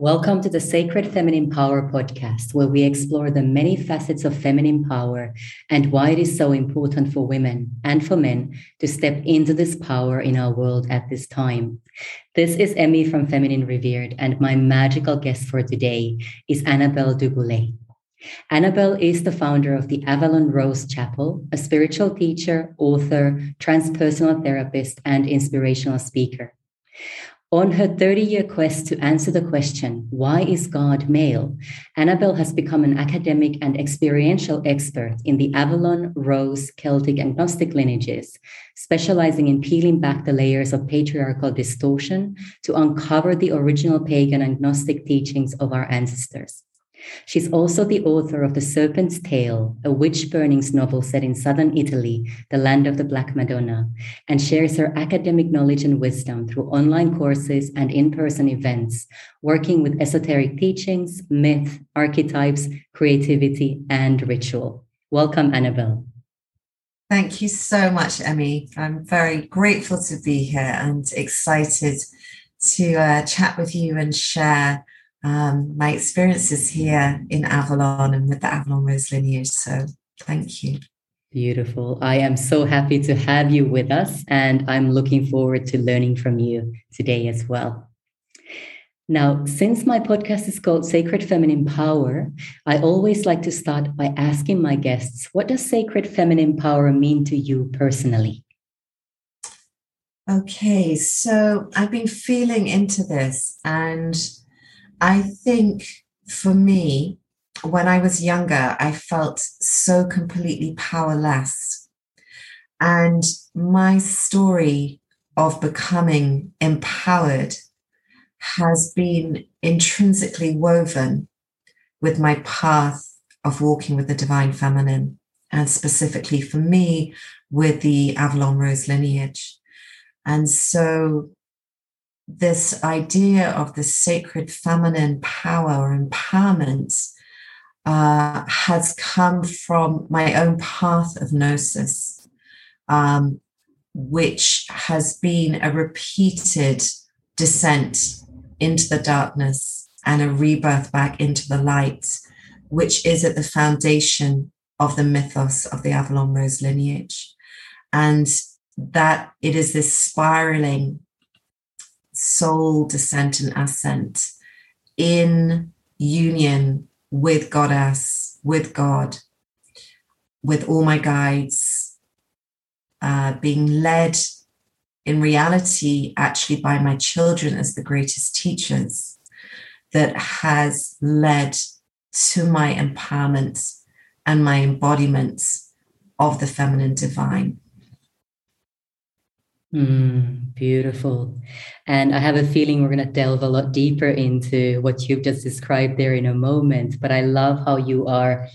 Welcome to the Sacred Feminine Power podcast, where we explore the many facets of feminine power and why it is so important for women and for men to step into this power in our world at this time. This is Emmy from Feminine Revered, and my magical guest for today is Annabelle Duboulet. Annabelle is the founder of the Avalon Rose Chapel, a spiritual teacher, author, transpersonal therapist, and inspirational speaker. On her 30 year quest to answer the question, why is God male? Annabelle has become an academic and experiential expert in the Avalon, Rose, Celtic, and Gnostic lineages, specializing in peeling back the layers of patriarchal distortion to uncover the original pagan and Gnostic teachings of our ancestors. She's also the author of The Serpent's Tale, a witch burnings novel set in southern Italy, the land of the Black Madonna, and shares her academic knowledge and wisdom through online courses and in person events, working with esoteric teachings, myth, archetypes, creativity, and ritual. Welcome, Annabelle. Thank you so much, Emmy. I'm very grateful to be here and excited to uh, chat with you and share um, my experiences here in Avalon and with the Avalon Rose lineage. So thank you. Beautiful. I am so happy to have you with us, and I'm looking forward to learning from you today as well. Now, since my podcast is called Sacred Feminine Power, I always like to start by asking my guests what does sacred feminine power mean to you personally? Okay, so I've been feeling into this and I think for me, when I was younger, I felt so completely powerless. And my story of becoming empowered has been intrinsically woven with my path of walking with the divine feminine, and specifically for me, with the Avalon Rose lineage. And so this idea of the sacred feminine power or empowerment uh, has come from my own path of gnosis, um, which has been a repeated descent into the darkness and a rebirth back into the light, which is at the foundation of the mythos of the Avalon Rose lineage. And that it is this spiraling soul descent and ascent in union with Goddess, with God, with all my guides, uh, being led in reality actually by my children as the greatest teachers that has led to my empowerment and my embodiment of the feminine divine. Mm, beautiful. And I have a feeling we're going to delve a lot deeper into what you've just described there in a moment. But I love how you are,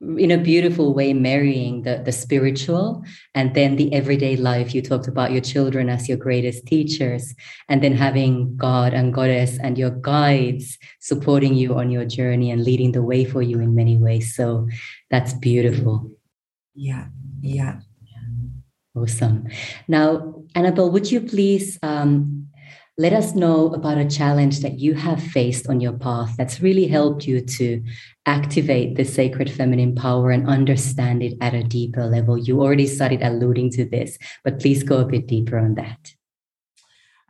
in a beautiful way, marrying the, the spiritual and then the everyday life. You talked about your children as your greatest teachers, and then having God and Goddess and your guides supporting you on your journey and leading the way for you in many ways. So that's beautiful. Yeah. Yeah. Awesome. Now, Annabelle, would you please um, let us know about a challenge that you have faced on your path that's really helped you to activate the sacred feminine power and understand it at a deeper level? You already started alluding to this, but please go a bit deeper on that.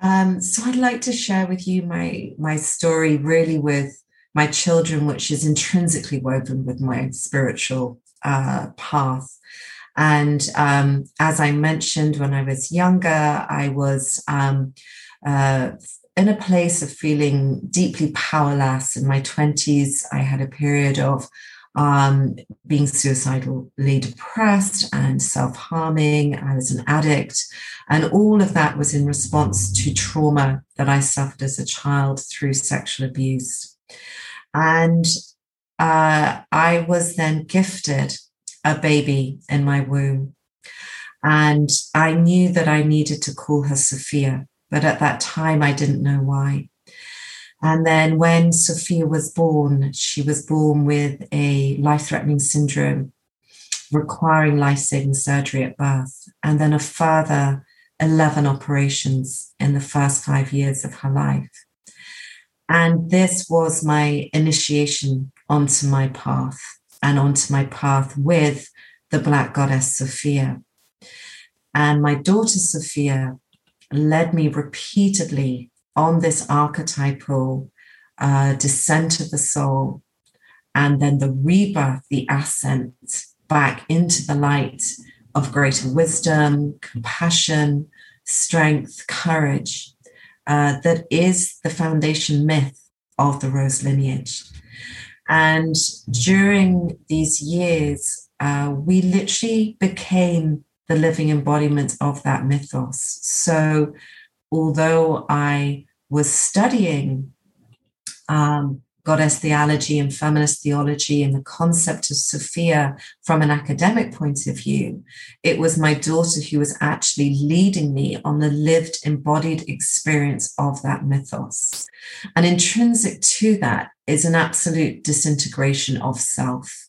Um, so I'd like to share with you my my story really with my children, which is intrinsically woven with my spiritual uh, path. And um, as I mentioned, when I was younger, I was um, uh, in a place of feeling deeply powerless. In my 20s, I had a period of um, being suicidally depressed and self harming. I was an addict. And all of that was in response to trauma that I suffered as a child through sexual abuse. And uh, I was then gifted a baby in my womb. And I knew that I needed to call her Sophia, but at that time I didn't know why. And then when Sophia was born, she was born with a life threatening syndrome requiring life saving surgery at birth, and then a further 11 operations in the first five years of her life. And this was my initiation onto my path and onto my path with the Black Goddess Sophia. And my daughter Sophia led me repeatedly on this archetypal uh, descent of the soul and then the rebirth, the ascent back into the light of greater wisdom, compassion, strength, courage, uh, that is the foundation myth of the Rose lineage. And during these years, uh, we literally became the living embodiment of that mythos. So, although I was studying um, goddess theology and feminist theology and the concept of Sophia from an academic point of view, it was my daughter who was actually leading me on the lived embodied experience of that mythos. And intrinsic to that is an absolute disintegration of self.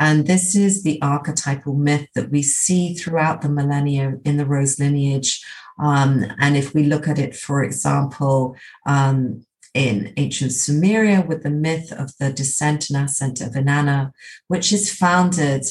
And this is the archetypal myth that we see throughout the millennia in the Rose lineage. Um, and if we look at it, for example, um, in ancient Sumeria with the myth of the descent and ascent of Inanna, which is founded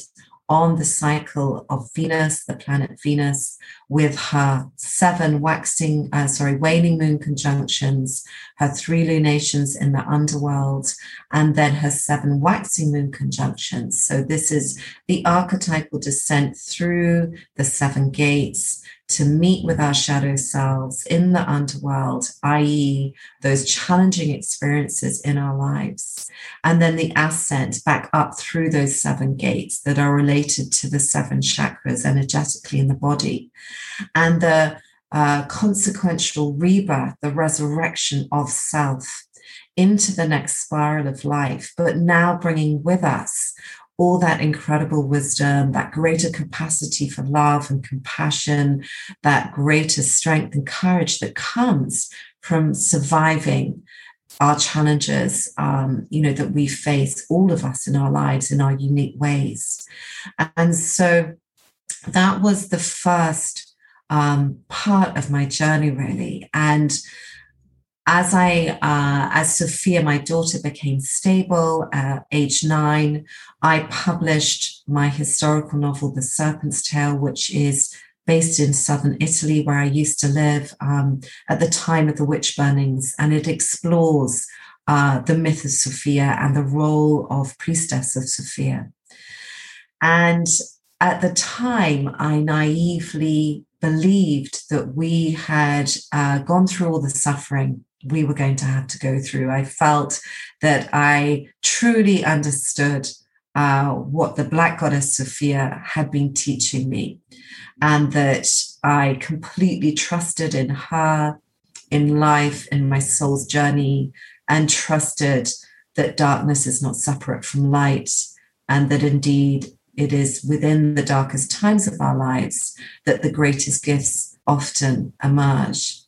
on the cycle of Venus, the planet Venus, with her seven waxing, uh, sorry, waning moon conjunctions, her three lunations in the underworld, and then her seven waxing moon conjunctions. So this is the archetypal descent through the seven gates to meet with our shadow selves in the underworld, i.e., those challenging experiences in our lives. And then the ascent back up through those seven gates that are related to the seven chakras energetically in the body. And the uh, consequential rebirth, the resurrection of self into the next spiral of life, but now bringing with us all that incredible wisdom, that greater capacity for love and compassion, that greater strength and courage that comes from surviving our challenges, um, you know, that we face, all of us in our lives in our unique ways. And so that was the first um, part of my journey, really. And as I, uh, as Sophia, my daughter, became stable at age nine, I published my historical novel, The Serpent's Tale, which is based in southern Italy, where I used to live um, at the time of the witch burnings, and it explores uh, the myth of Sophia and the role of priestess of Sophia. And at the time, I naively believed that we had uh, gone through all the suffering we were going to have to go through. I felt that I truly understood uh, what the Black Goddess Sophia had been teaching me, and that I completely trusted in her, in life, in my soul's journey, and trusted that darkness is not separate from light, and that indeed it is within the darkest times of our lives that the greatest gifts often emerge.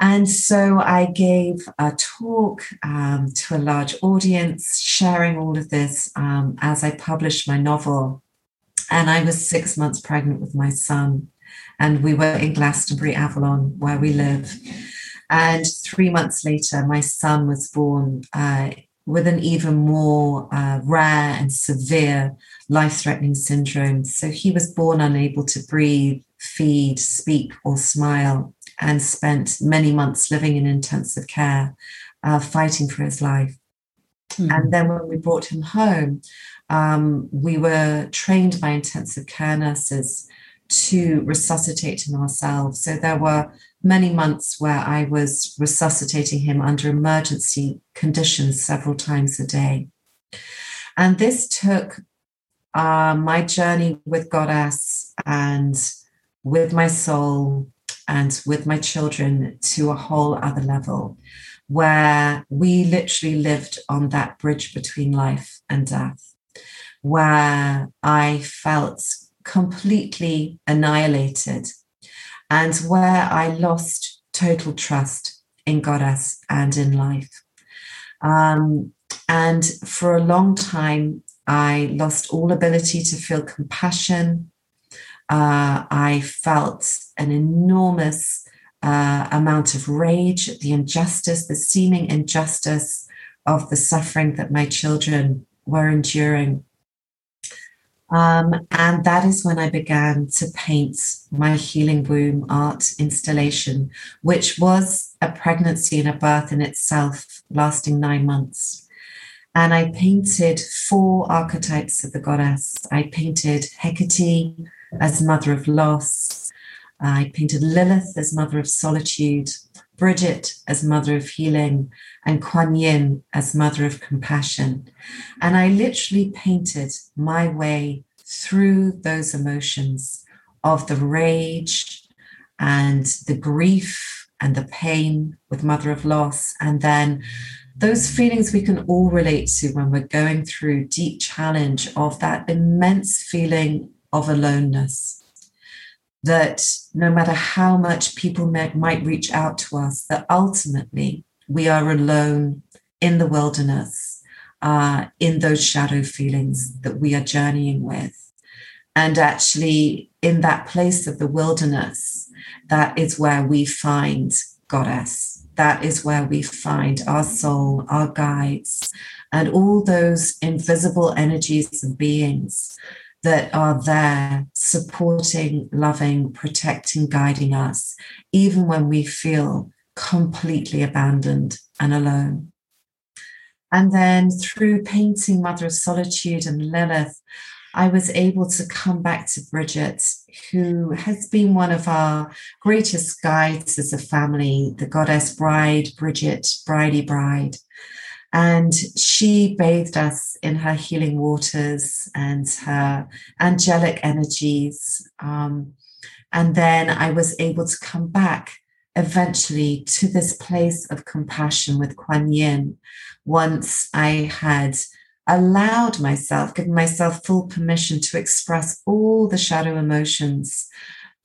And so I gave a talk um, to a large audience, sharing all of this um, as I published my novel. And I was six months pregnant with my son. And we were in Glastonbury, Avalon, where we live. And three months later, my son was born uh, with an even more uh, rare and severe life threatening syndrome. So he was born unable to breathe, feed, speak, or smile and spent many months living in intensive care, uh, fighting for his life. Mm-hmm. And then when we brought him home, um, we were trained by intensive care nurses to resuscitate him ourselves. So there were many months where I was resuscitating him under emergency conditions several times a day. And this took uh, my journey with Goddess and with my soul and with my children to a whole other level where we literally lived on that bridge between life and death, where I felt completely annihilated and where I lost total trust in Goddess and in life. Um, and for a long time, I lost all ability to feel compassion, uh, I felt an enormous uh, amount of rage, at the injustice, the seeming injustice of the suffering that my children were enduring. Um, and that is when I began to paint my healing womb art installation, which was a pregnancy and a birth in itself, lasting nine months. And I painted four archetypes of the goddess. I painted Hecate as mother of loss. I painted Lilith as mother of solitude, Bridget as mother of healing, and Kuan Yin as mother of compassion. And I literally painted my way through those emotions of the rage and the grief and the pain with mother of loss, and then those feelings we can all relate to when we're going through deep challenge of that immense feeling of aloneness that no matter how much people may, might reach out to us that ultimately we are alone in the wilderness uh, in those shadow feelings that we are journeying with. And actually in that place of the wilderness that is where we find goddess. That is where we find our soul, our guides, and all those invisible energies and beings that are there supporting, loving, protecting, guiding us, even when we feel completely abandoned and alone. And then through painting Mother of Solitude and Lilith, I was able to come back to Bridget, who has been one of our greatest guides as a family, the goddess bride, Bridget, Bridey Bride. And she bathed us in her healing waters and her angelic energies. Um, and then I was able to come back eventually to this place of compassion with Kuan Yin once I had allowed myself, given myself full permission to express all the shadow emotions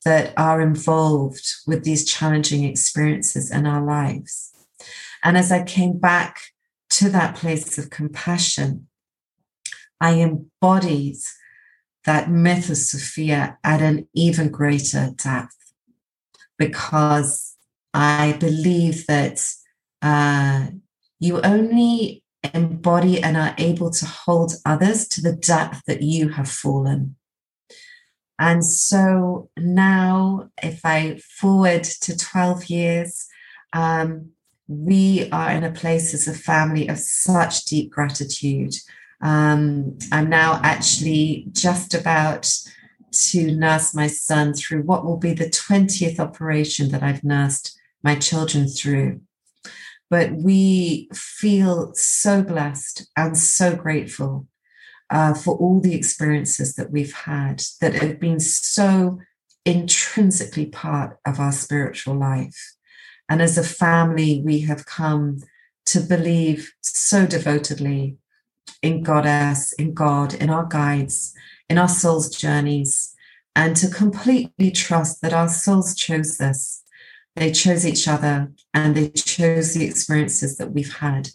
that are involved with these challenging experiences in our lives. And as I came back to that place of compassion, I embodied that myth of Sophia at an even greater depth because I believe that uh, you only embody and are able to hold others to the depth that you have fallen. And so now, if I forward to 12 years, um, we are in a place as a family of such deep gratitude. Um, I'm now actually just about to nurse my son through what will be the 20th operation that I've nursed my children through. But we feel so blessed and so grateful uh, for all the experiences that we've had that have been so intrinsically part of our spiritual life. And as a family, we have come to believe so devotedly in Goddess, in God, in our guides, in our soul's journeys, and to completely trust that our souls chose this. They chose each other and they chose the experiences that we've had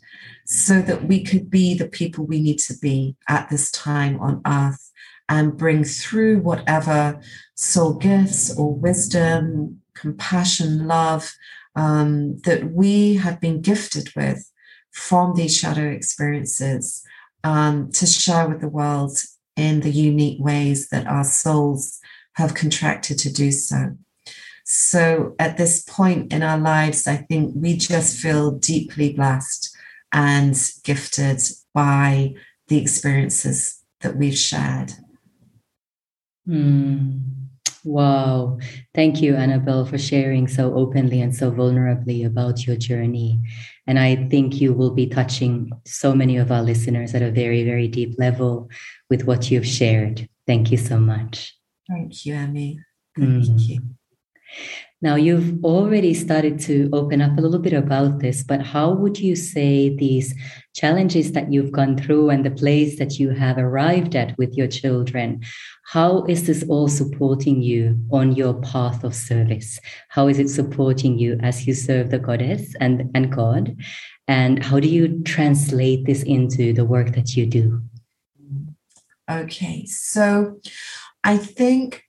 so that we could be the people we need to be at this time on earth and bring through whatever soul gifts or wisdom, compassion, love um, that we have been gifted with from these shadow experiences um, to share with the world in the unique ways that our souls have contracted to do so. So at this point in our lives, I think we just feel deeply blessed and gifted by the experiences that we've shared. Mm. Wow. Thank you, Annabelle, for sharing so openly and so vulnerably about your journey. And I think you will be touching so many of our listeners at a very, very deep level with what you've shared. Thank you so much. Thank you, Amy. Thank mm. you. Now, you've already started to open up a little bit about this, but how would you say these challenges that you've gone through and the place that you have arrived at with your children, how is this all supporting you on your path of service? How is it supporting you as you serve the goddess and, and God? And how do you translate this into the work that you do? Okay, so I think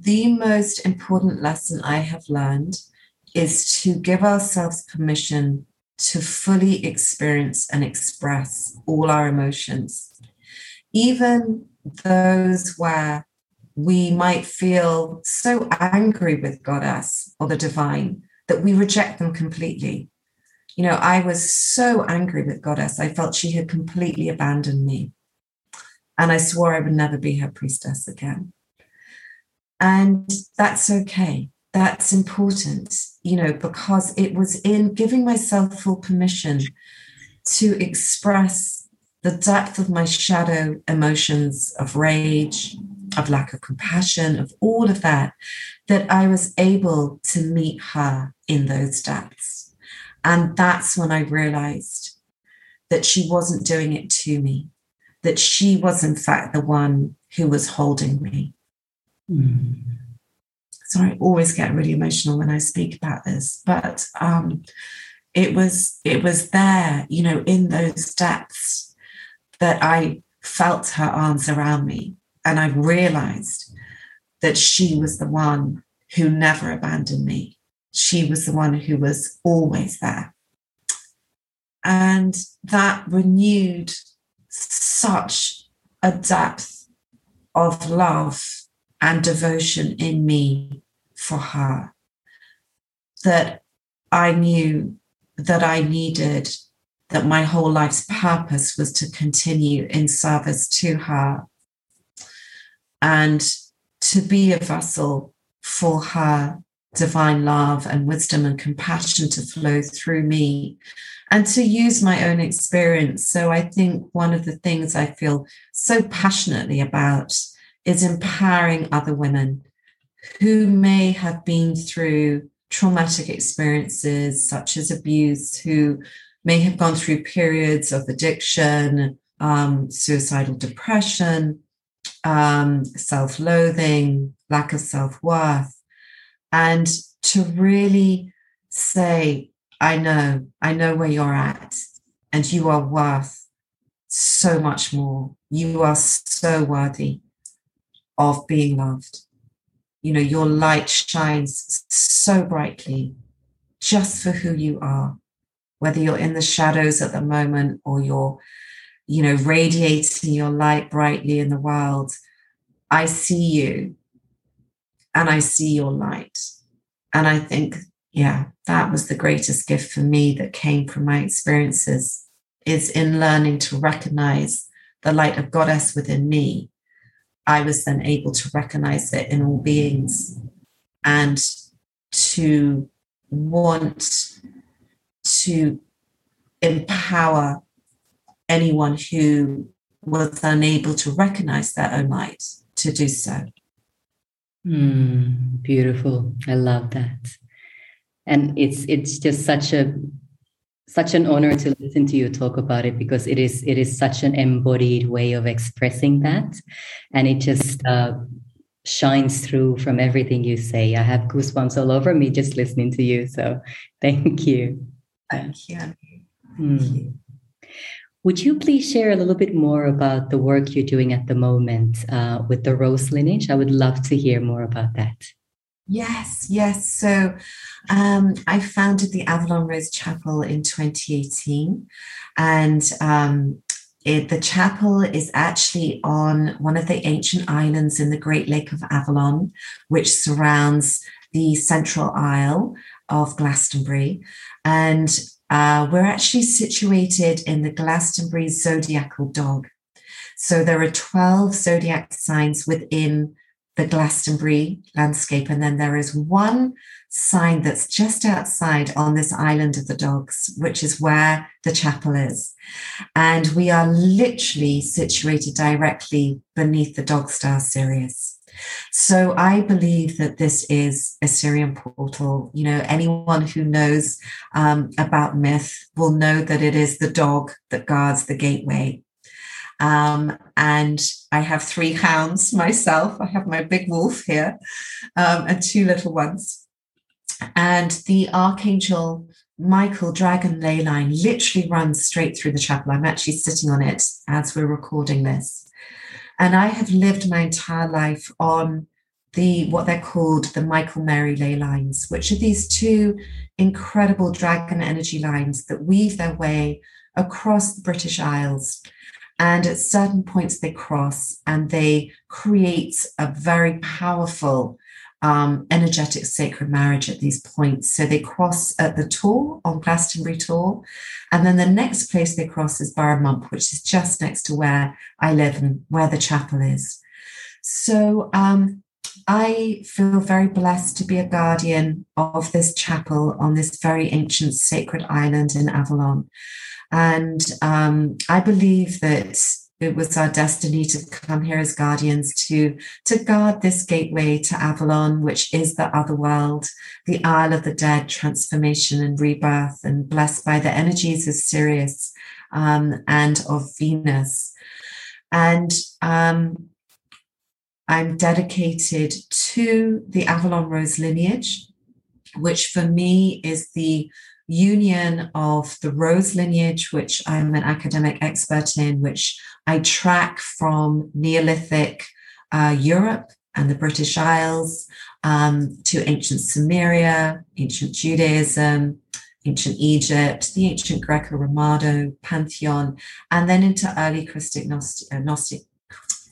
the most important lesson I have learned is to give ourselves permission to fully experience and express all our emotions, even those where we might feel so angry with Goddess or the divine that we reject them completely. You know, I was so angry with Goddess, I felt she had completely abandoned me. And I swore I would never be her priestess again. And that's okay. That's important, you know, because it was in giving myself full permission to express the depth of my shadow emotions of rage, of lack of compassion, of all of that, that I was able to meet her in those depths. And that's when I realized that she wasn't doing it to me, that she was, in fact, the one who was holding me. Mm. So I always get really emotional when I speak about this, but um, it was it was there, you know, in those depths that I felt her arms around me, and I realized that she was the one who never abandoned me. She was the one who was always there. And that renewed such a depth of love and devotion in me for her that I knew that I needed, that my whole life's purpose was to continue in service to her and to be a vessel for her divine love and wisdom and compassion to flow through me and to use my own experience. So I think one of the things I feel so passionately about is empowering other women who may have been through traumatic experiences such as abuse, who may have gone through periods of addiction, um, suicidal depression, um, self loathing, lack of self worth, and to really say, I know, I know where you're at, and you are worth so much more. You are so worthy of being loved. You know, your light shines so brightly just for who you are, whether you're in the shadows at the moment or you're, you know, radiating your light brightly in the world. I see you and I see your light. And I think, yeah, that was the greatest gift for me that came from my experiences is in learning to recognize the light of goddess within me I was then able to recognize it in all beings and to want to empower anyone who was unable to recognize their own light to do so. Mm, beautiful. I love that. And it's it's just such a such an honor to listen to you talk about it because it is it is such an embodied way of expressing that and it just uh, shines through from everything you say i have goosebumps all over me just listening to you so thank you thank you, thank mm. you. Would you please share a little bit more about the work you're doing at the moment uh, with the Rose lineage? I would love to hear more about that. Yes, yes. So um, I founded the Avalon Rose Chapel in 2018, and um, it, the chapel is actually on one of the ancient islands in the Great Lake of Avalon, which surrounds the Central Isle of Glastonbury. And uh, we're actually situated in the Glastonbury zodiacal dog. So there are 12 zodiac signs within the Glastonbury landscape. And then there is one sign that's just outside on this island of the dogs, which is where the chapel is. And we are literally situated directly beneath the dog star Sirius. So I believe that this is a Sirian portal. You know, anyone who knows um, about myth will know that it is the dog that guards the gateway um, and I have three hounds myself. I have my big wolf here um, and two little ones. And the Archangel Michael Dragon ley line literally runs straight through the chapel. I'm actually sitting on it as we're recording this. And I have lived my entire life on the what they're called the Michael Mary ley lines, which are these two incredible dragon energy lines that weave their way across the British Isles. And at certain points, they cross and they create a very powerful um, energetic sacred marriage at these points. So they cross at the Tor on Glastonbury Tor. And then the next place they cross is Burrow Mump, which is just next to where I live and where the chapel is. So um, I feel very blessed to be a guardian of this chapel on this very ancient sacred island in Avalon. And um, I believe that it was our destiny to come here as guardians to to guard this gateway to Avalon, which is the other world, the Isle of the Dead, transformation and rebirth, and blessed by the energies of Sirius um, and of Venus. And um, I'm dedicated to the Avalon Rose lineage, which for me is the union of the rose lineage, which I'm an academic expert in, which I track from Neolithic uh, Europe and the British Isles um, to ancient Sumeria, ancient Judaism, ancient Egypt, the ancient Greco Romano pantheon, and then into early Christic Gnostic, uh, Gnostic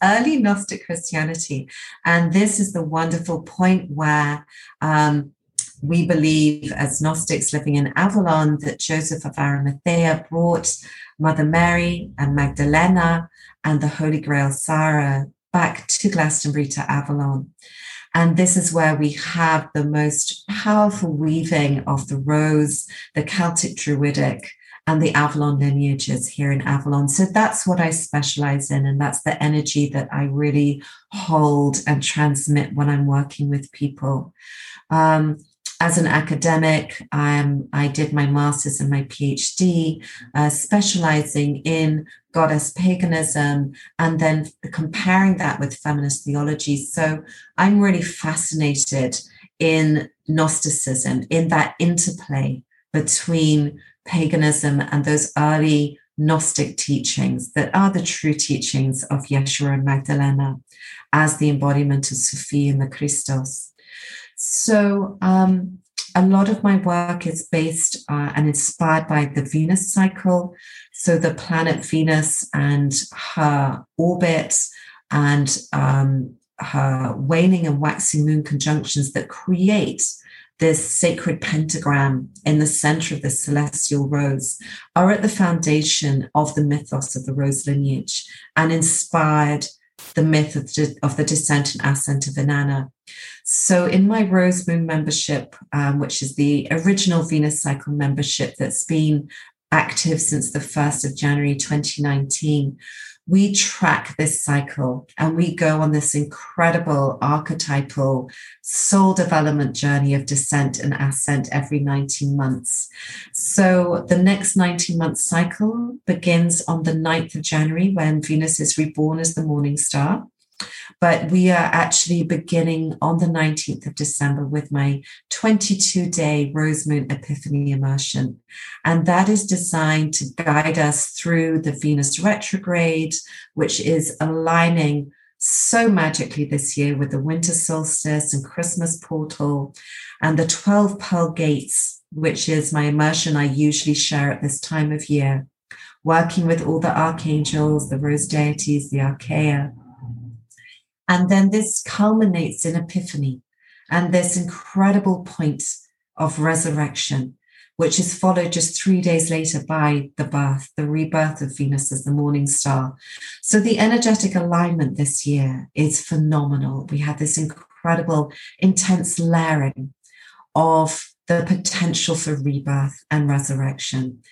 early Gnostic Christianity. And this is the wonderful point where um, we believe, as Gnostics living in Avalon, that Joseph of Arimathea brought Mother Mary and Magdalena and the Holy Grail Sarah back to Glastonbury to Avalon. And this is where we have the most powerful weaving of the rose, the Celtic Druidic, and the Avalon lineages here in Avalon. So that's what I specialize in. And that's the energy that I really hold and transmit when I'm working with people. Um, as an academic, um, I did my master's and my PhD, uh, specializing in goddess paganism and then comparing that with feminist theology. So I'm really fascinated in Gnosticism, in that interplay between paganism and those early Gnostic teachings that are the true teachings of Yeshua and Magdalena as the embodiment of Sophia and the Christos. So, um, a lot of my work is based uh, and inspired by the Venus cycle. So, the planet Venus and her orbit and um, her waning and waxing moon conjunctions that create this sacred pentagram in the center of the celestial rose are at the foundation of the mythos of the rose lineage and inspired the myth of the, descent and ascent of Inanna. So, in my Rose Moon membership, um, which is the original Venus Cycle membership that's been active since the 1st of January 2019, we track this cycle and we go on this incredible archetypal soul development journey of descent and ascent every 19 months. So the next 19 month cycle begins on the 9th of January when Venus is reborn as the morning star. But we are actually beginning on the 19th of December with my 22 day Rose Moon Epiphany immersion. And that is designed to guide us through the Venus retrograde, which is aligning so magically this year with the winter solstice and Christmas portal and the 12 pearl gates, which is my immersion I usually share at this time of year, working with all the archangels, the rose deities, the archeia and then this culminates in Epiphany and this incredible point of resurrection, which is followed just three days later by the birth, the rebirth of Venus as the morning star. So the energetic alignment this year is phenomenal. We have this incredible, intense layering of the potential for rebirth and resurrection.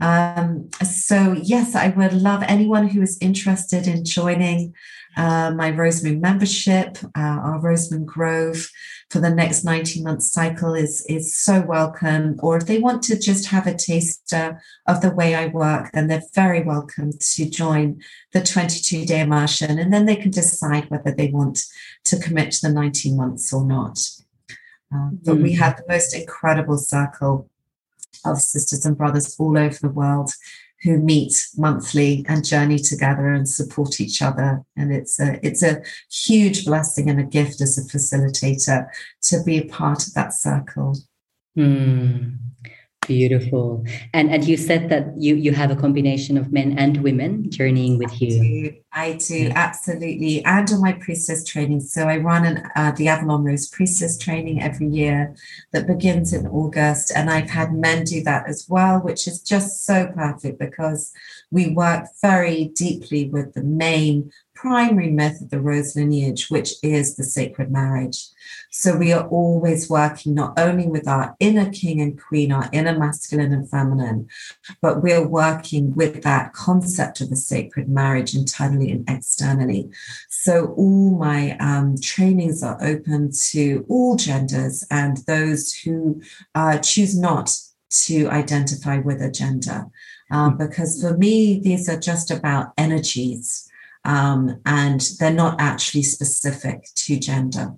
Um, so, yes, I would love anyone who is interested in joining uh, my Rose Moon membership, uh, our Rose Moon Grove for the next 19 month cycle is, is so welcome. Or if they want to just have a taster of the way I work, then they're very welcome to join the 22 day immersion. And then they can decide whether they want to commit to the 19 months or not. Uh, but mm. we have the most incredible circle of sisters and brothers all over the world who meet monthly and journey together and support each other. And it's a it's a huge blessing and a gift as a facilitator to be a part of that circle. Mm. Beautiful. And and you said that you you have a combination of men and women journeying with you. I do, I do absolutely. And on my priestess training. So I run an, uh, the Avalon Rose priestess training every year that begins in August. And I've had men do that as well, which is just so perfect because we work very deeply with the main primary myth of the rose lineage, which is the sacred marriage. So we are always working not only with our inner king and queen, our inner masculine and feminine, but we're working with that concept of the sacred marriage internally and externally. So all my um, trainings are open to all genders and those who uh, choose not to identify with a gender. Um, because for me, these are just about energies um, and they're not actually specific to gender.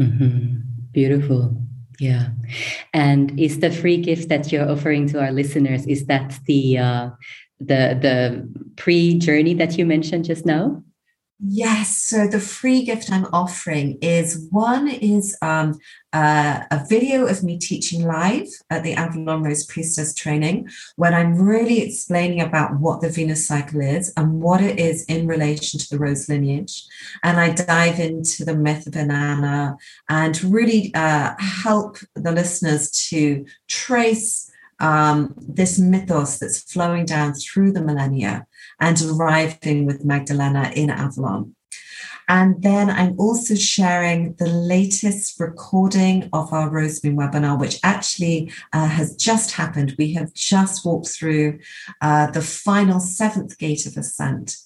Mm-hmm. Beautiful. Yeah. And is the free gift that you're offering to our listeners, is that the uh, the the pre-journey that you mentioned just now? Yes. So the free gift I'm offering is one is um, uh, a video of me teaching live at the Avalon Rose Priestess training, when I'm really explaining about what the Venus cycle is and what it is in relation to the rose lineage. And I dive into the myth of Inanna and really uh, help the listeners to trace um, this mythos that's flowing down through the millennia and arriving with Magdalena in Avalon. And then I'm also sharing the latest recording of our Rosemoon webinar, which actually uh, has just happened. We have just walked through uh, the final seventh gate of ascent.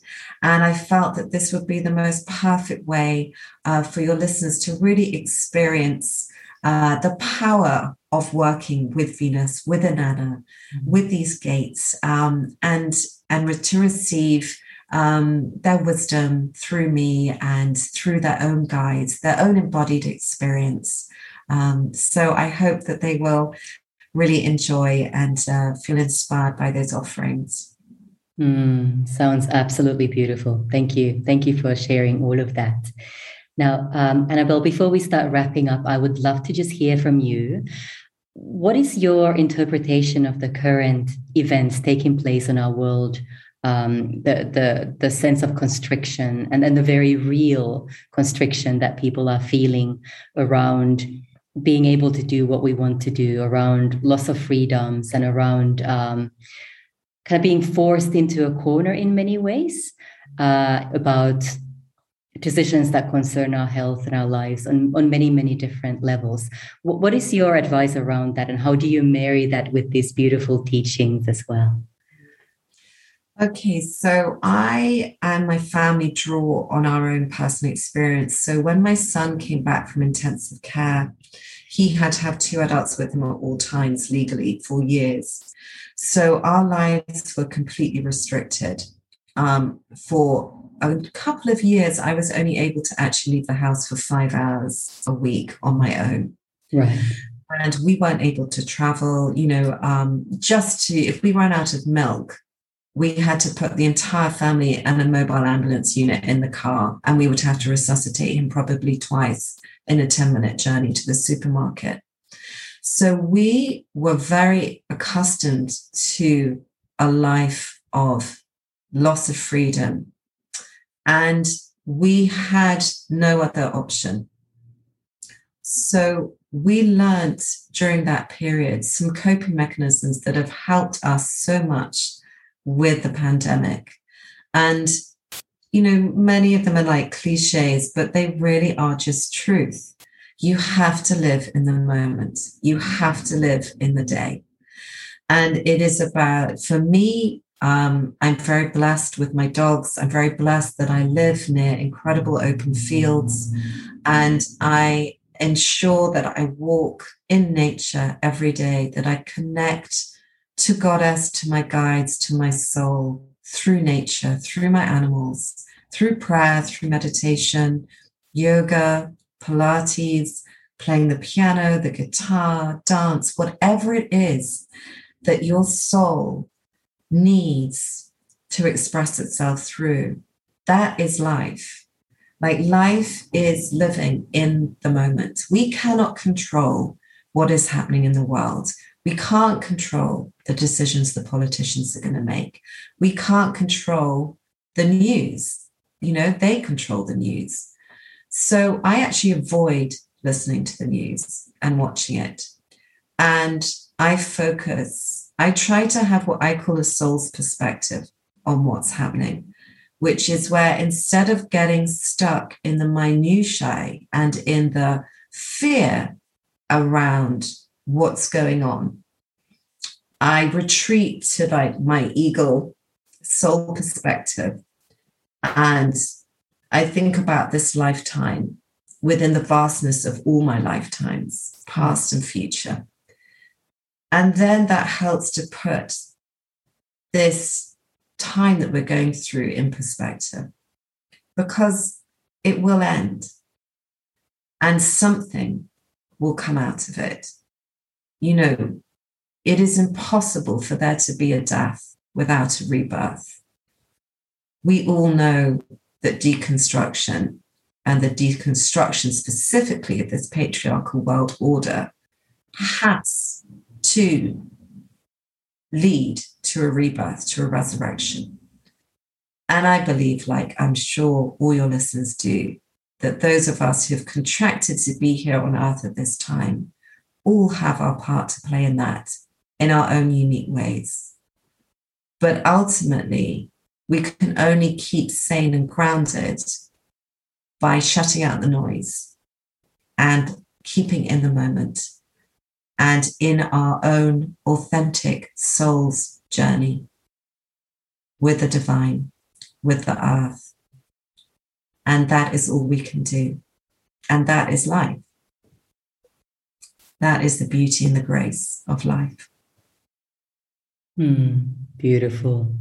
And I felt that this would be the most perfect way uh, for your listeners to really experience uh, the power of working with Venus, with Inanna, mm-hmm. with these gates, um, and and to receive um, their wisdom through me and through their own guides, their own embodied experience. Um, so I hope that they will really enjoy and uh, feel inspired by those offerings. Mm, sounds absolutely beautiful. Thank you. Thank you for sharing all of that. Now, um, Annabelle, before we start wrapping up, I would love to just hear from you. What is your interpretation of the current events taking place in our world? Um, the the the sense of constriction and then the very real constriction that people are feeling around being able to do what we want to do, around loss of freedoms, and around um, kind of being forced into a corner in many ways uh, about decisions that concern our health and our lives on, on many, many different levels. What, what is your advice around that, and how do you marry that with these beautiful teachings as well? Okay, so I and my family draw on our own personal experience. So when my son came back from intensive care, he had to have two adults with him at all times legally for years. So our lives were completely restricted um, for a couple of years, I was only able to actually leave the house for five hours a week on my own. Right. And we weren't able to travel, you know, um, just to, if we ran out of milk, we had to put the entire family and a mobile ambulance unit in the car, and we would have to resuscitate him probably twice in a 10 minute journey to the supermarket. So we were very accustomed to a life of loss of freedom, and we had no other option. So we learned during that period some coping mechanisms that have helped us so much with the pandemic. And, you know, many of them are like cliches, but they really are just truth. You have to live in the moment, you have to live in the day. And it is about, for me, um, I'm very blessed with my dogs. I'm very blessed that I live near incredible open fields and I ensure that I walk in nature every day, that I connect to Goddess, to my guides, to my soul through nature, through my animals, through prayer, through meditation, yoga, Pilates, playing the piano, the guitar, dance, whatever it is that your soul needs to express itself through. That is life. Like life is living in the moment. We cannot control what is happening in the world. We can't control the decisions the politicians are going to make. We can't control the news. You know, they control the news. So I actually avoid listening to the news and watching it. And I focus, I try to have what I call a soul's perspective on what's happening which is where instead of getting stuck in the minutiae and in the fear around what's going on, I retreat to like my eagle soul perspective. And I think about this lifetime within the vastness of all my lifetimes, past and future. And then that helps to put this time that we're going through in perspective because it will end and something will come out of it. You know, it is impossible for there to be a death without a rebirth. We all know that deconstruction and the deconstruction specifically of this patriarchal world order has to lead to a rebirth, to a resurrection. And I believe, like I'm sure all your listeners do, that those of us who have contracted to be here on earth at this time all have our part to play in that in our own unique ways. But ultimately, we can only keep sane and grounded by shutting out the noise and keeping in the moment and in our own authentic soul's journey with the divine, with the earth. And that is all we can do. And that is life. That is the beauty and the grace of life. Hmm, beautiful.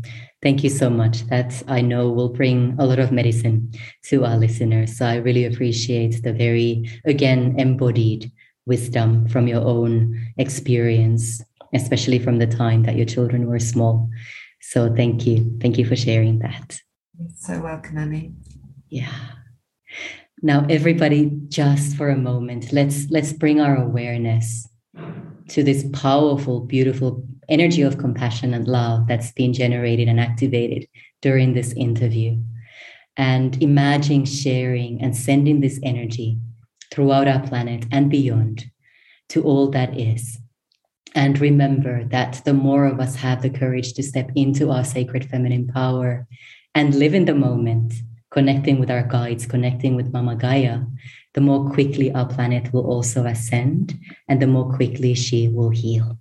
Thank you so much. That I know will bring a lot of medicine to our listeners. So I really appreciate the very, again, embodied wisdom from your own experience, especially from the time that your children were small. So thank you. Thank you for sharing that. You're so welcome, Emmy. Yeah. Now everybody just for a moment, let's let's bring our awareness to this powerful, beautiful energy of compassion and love that's been generated and activated during this interview. And imagine sharing and sending this energy throughout our planet and beyond to all that is. And remember that the more of us have the courage to step into our sacred feminine power and live in the moment, connecting with our guides, connecting with Mama Gaia, the more quickly our planet will also ascend and the more quickly she will heal.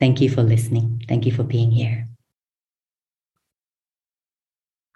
Thank you for listening. Thank you for being here.